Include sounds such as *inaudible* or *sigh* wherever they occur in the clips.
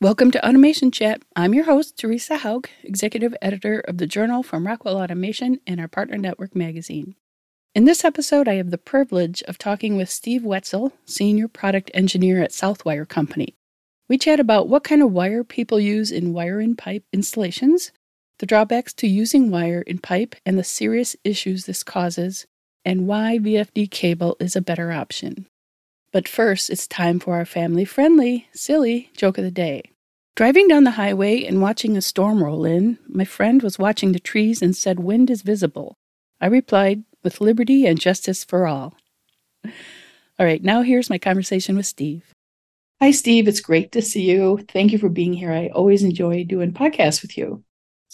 Welcome to Automation Chat. I'm your host, Theresa Houck, Executive Editor of the Journal from Rockwell Automation and our Partner Network magazine. In this episode, I have the privilege of talking with Steve Wetzel, Senior Product Engineer at Southwire Company. We chat about what kind of wire people use in wire and pipe installations, the drawbacks to using wire in pipe and the serious issues this causes, and why VFD cable is a better option. But first, it's time for our family friendly, silly joke of the day. Driving down the highway and watching a storm roll in, my friend was watching the trees and said, Wind is visible. I replied, With liberty and justice for all. All right, now here's my conversation with Steve. Hi, Steve. It's great to see you. Thank you for being here. I always enjoy doing podcasts with you.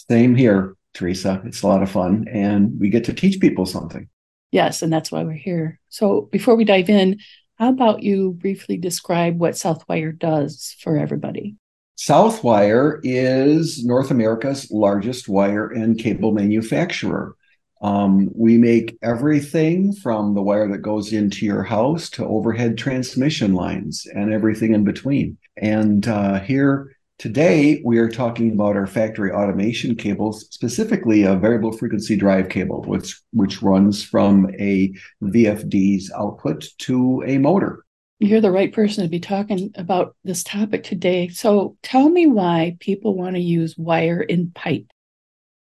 Same here, Theresa. It's a lot of fun, and we get to teach people something. Yes, and that's why we're here. So before we dive in, how about you briefly describe what Southwire does for everybody? Southwire is North America's largest wire and cable manufacturer. Um, we make everything from the wire that goes into your house to overhead transmission lines and everything in between. And uh, here Today, we are talking about our factory automation cables, specifically a variable frequency drive cable, which, which runs from a VFD's output to a motor. You're the right person to be talking about this topic today. So tell me why people want to use wire in pipe.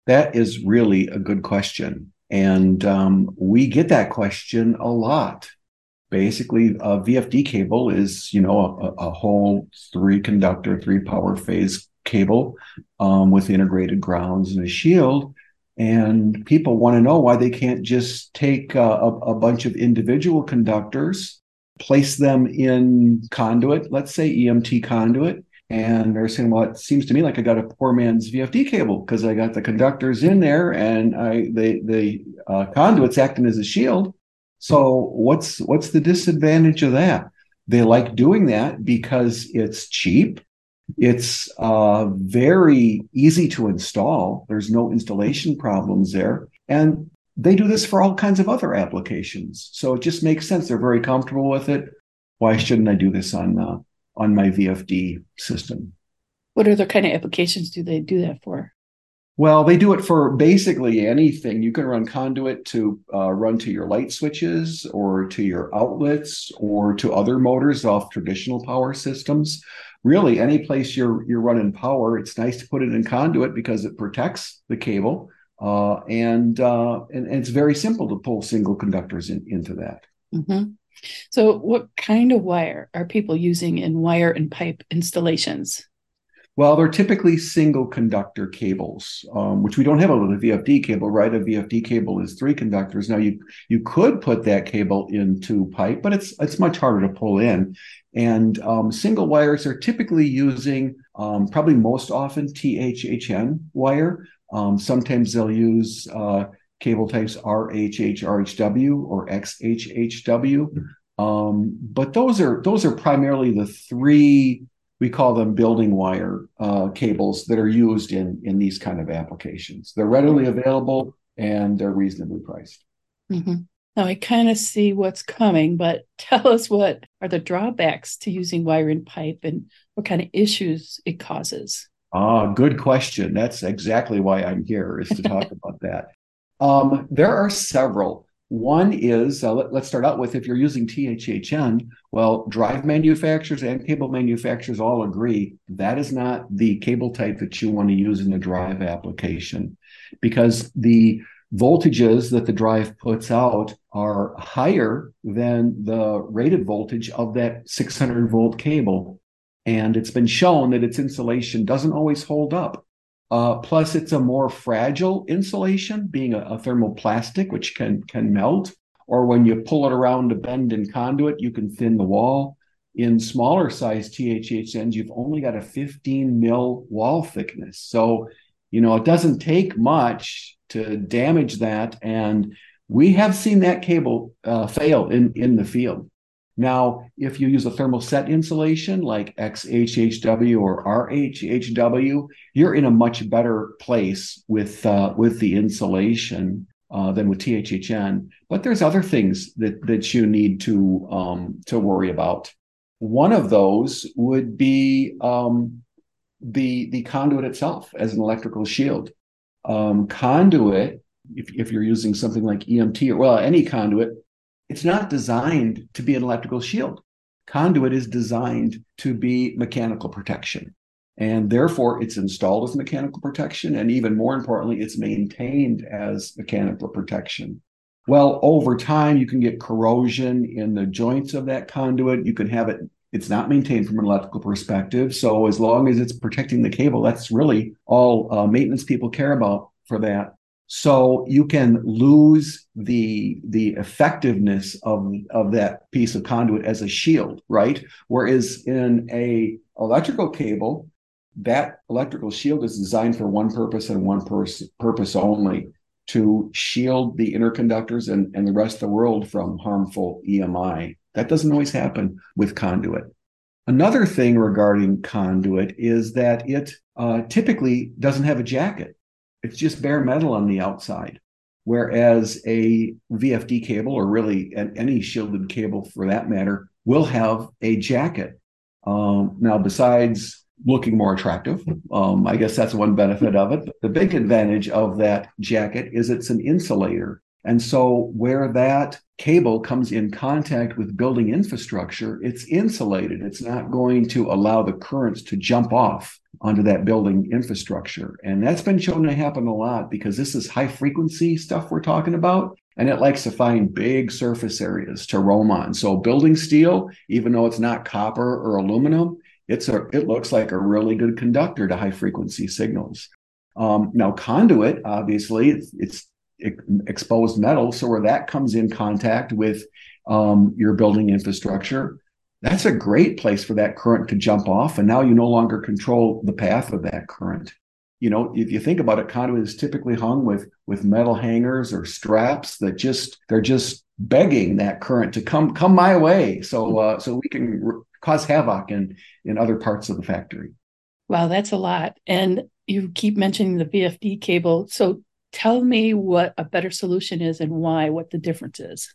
That is really a good question. And um, we get that question a lot basically a VFD cable is, you know, a, a whole three conductor, three power phase cable um, with integrated grounds and a shield. And people want to know why they can't just take uh, a, a bunch of individual conductors, place them in conduit, let's say EMT conduit, and they're saying, well, it seems to me like I got a poor man's VFD cable because I got the conductors in there and I the the uh, conduits acting as a shield. So what's what's the disadvantage of that? They like doing that because it's cheap. It's uh, very easy to install. There's no installation problems there. And they do this for all kinds of other applications. So it just makes sense. They're very comfortable with it. Why shouldn't I do this on uh, on my VFD system? What other kind of applications do they do that for? Well, they do it for basically anything. You can run conduit to uh, run to your light switches or to your outlets or to other motors off traditional power systems. Really, any place you're you're running power, it's nice to put it in conduit because it protects the cable, uh, and, uh, and, and it's very simple to pull single conductors in, into that. Mm-hmm. So, what kind of wire are people using in wire and pipe installations? Well, they're typically single conductor cables, um, which we don't have with a VFD cable, right? A VFD cable is three conductors. Now you you could put that cable into pipe, but it's it's much harder to pull in. And um, single wires are typically using um, probably most often THHN wire. Um, sometimes they'll use uh, cable types RHH, RHW, or XHHW. Um, but those are those are primarily the three we call them building wire uh, cables that are used in in these kind of applications. They're readily available and they're reasonably priced. Mm-hmm. Now I kind of see what's coming, but *laughs* tell us what are the drawbacks to using wire and pipe and what kind of issues it causes. Ah, good question. That's exactly why I'm here is to talk *laughs* about that. Um, there are several. One is, uh, let, us start out with if you're using THHN, well, drive manufacturers and cable manufacturers all agree that is not the cable type that you want to use in a drive application because the voltages that the drive puts out are higher than the rated voltage of that 600 volt cable. And it's been shown that its insulation doesn't always hold up. Uh, plus, it's a more fragile insulation, being a, a thermoplastic, which can can melt. Or when you pull it around a bend in conduit, you can thin the wall. In smaller size THHNs, you've only got a 15 mil wall thickness. So, you know, it doesn't take much to damage that. And we have seen that cable uh, fail in, in the field. Now, if you use a thermoset insulation like XHHW or RHHW, you're in a much better place with uh, with the insulation. uh, than with THHN. But there's other things that that you need to um, to worry about. One of those would be um, the the conduit itself as an electrical shield. Um, conduit, if, if you're using something like EMT or well any conduit, it's not designed to be an electrical shield. Conduit is designed to be mechanical protection. And therefore, it's installed as mechanical protection. And even more importantly, it's maintained as mechanical protection. Well, over time, you can get corrosion in the joints of that conduit. You can have it, it's not maintained from an electrical perspective. So, as long as it's protecting the cable, that's really all uh, maintenance people care about for that. So you can lose the the effectiveness of, of that piece of conduit as a shield, right? Whereas in a electrical cable, that electrical shield is designed for one purpose and one pers- purpose only to shield the interconductors and, and the rest of the world from harmful EMI. That doesn't always happen with conduit. Another thing regarding conduit is that it uh, typically doesn't have a jacket. It's just bare metal on the outside. Whereas a VFD cable, or really any shielded cable for that matter, will have a jacket. Um, now, besides looking more attractive. Um, I guess that's one benefit of it. But the big advantage of that jacket is it's an insulator. And so where that cable comes in contact with building infrastructure, it's insulated. It's not going to allow the currents to jump off onto that building infrastructure. And that's been shown to happen a lot because this is high frequency stuff we're talking about. And it likes to find big surface areas to roam on. So building steel, even though it's not copper or aluminum, it's a it looks like a really good conductor to high frequency signals. Um, now conduit, obviously, it's, it's exposed metal, so where that comes in contact with um, your building infrastructure, that's a great place for that current to jump off, and now you no longer control the path of that current. You know, if you think about it, conduit is typically hung with with metal hangers or straps that just they're just begging that current to come come my way, so uh, so we can cause havoc in in other parts of the factory. Wow, that's a lot. And you keep mentioning the VFD cable. So tell me what a better solution is and why, what the difference is.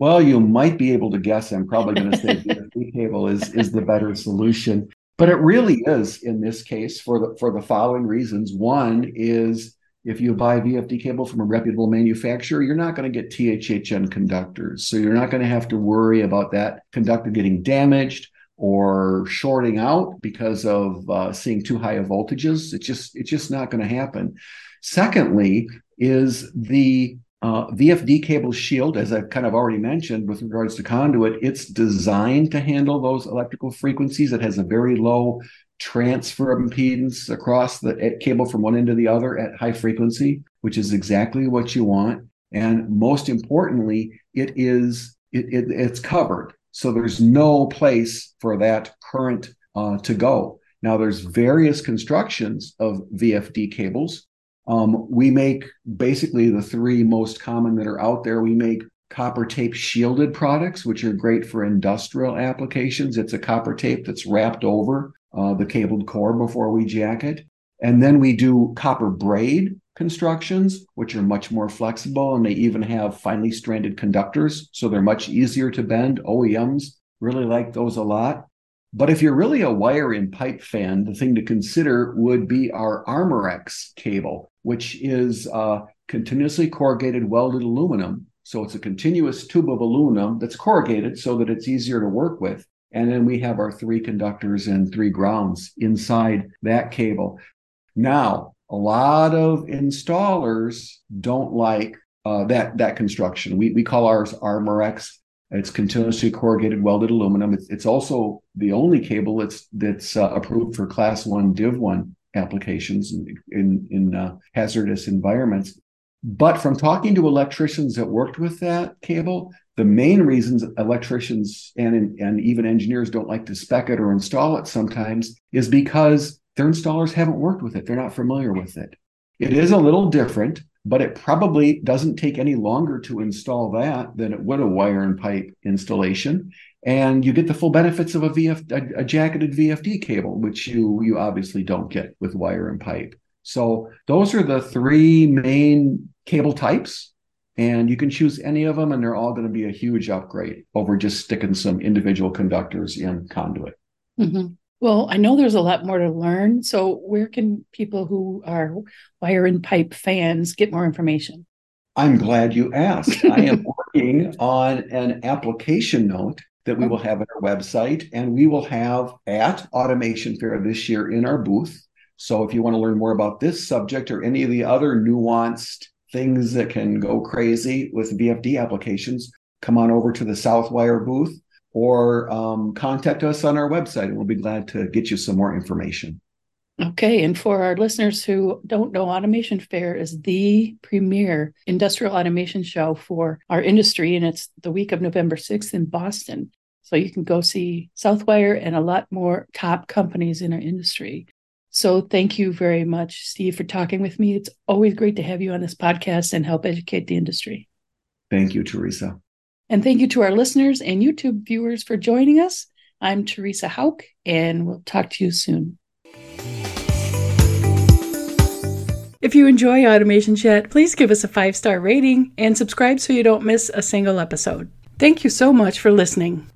Well, you might be able to guess. I'm probably going to say *laughs* VFD cable is is the better solution, but it really is in this case for the for the following reasons. One is if you buy VFD cable from a reputable manufacturer, you're not going to get THHN conductors. So you're not going to have to worry about that conductor getting damaged or shorting out because of uh, seeing too high of voltages. It's just it's just not going to happen. Secondly, is the uh, VFD cable shield, as I've kind of already mentioned with regards to conduit, it's designed to handle those electrical frequencies. It has a very low transfer impedance across the cable from one end to the other at high frequency, which is exactly what you want. And most importantly, it is it, it, it's covered. So there's no place for that current uh, to go. Now there's various constructions of VFD cables. Um, we make basically the three most common that are out there. We make copper tape shielded products, which are great for industrial applications. It's a copper tape that's wrapped over uh, the cabled core before we jack it. And then we do copper braid constructions, which are much more flexible and they even have finely stranded conductors. So they're much easier to bend. OEMs really like those a lot. But if you're really a wire and pipe fan, the thing to consider would be our Armorex cable, which is uh, continuously corrugated welded aluminum. So it's a continuous tube of aluminum that's corrugated so that it's easier to work with. And then we have our three conductors and three grounds inside that cable. Now, a lot of installers don't like uh, that that construction. We we call ours Armorex. It's continuously corrugated welded aluminum. It's, it's also the only cable that's that's uh, approved for Class One Div One applications in in, in uh, hazardous environments. But from talking to electricians that worked with that cable, the main reasons electricians and and even engineers don't like to spec it or install it sometimes is because their installers haven't worked with it. They're not familiar with it. It is a little different, but it probably doesn't take any longer to install that than it would a wire and pipe installation. And you get the full benefits of a VF, a, a jacketed VFD cable, which you you obviously don't get with wire and pipe. So those are the three main cable types. And you can choose any of them, and they're all going to be a huge upgrade over just sticking some individual conductors in conduit. Mm-hmm. Well, I know there's a lot more to learn. So, where can people who are wire and pipe fans get more information? I'm glad you asked. I am *laughs* working on an application note that we oh. will have at our website, and we will have at Automation Fair this year in our booth. So, if you want to learn more about this subject or any of the other nuanced things that can go crazy with VFD applications, come on over to the Southwire booth or um, contact us on our website, and we'll be glad to get you some more information. Okay, and for our listeners who don't know, Automation Fair is the premier industrial automation show for our industry, and it's the week of November 6th in Boston. So you can go see Southwire and a lot more top companies in our industry. So thank you very much, Steve, for talking with me. It's always great to have you on this podcast and help educate the industry. Thank you, Theresa. And thank you to our listeners and YouTube viewers for joining us. I'm Theresa Houck, and we'll talk to you soon. If you enjoy Automation Chat, please give us a five star rating and subscribe so you don't miss a single episode. Thank you so much for listening.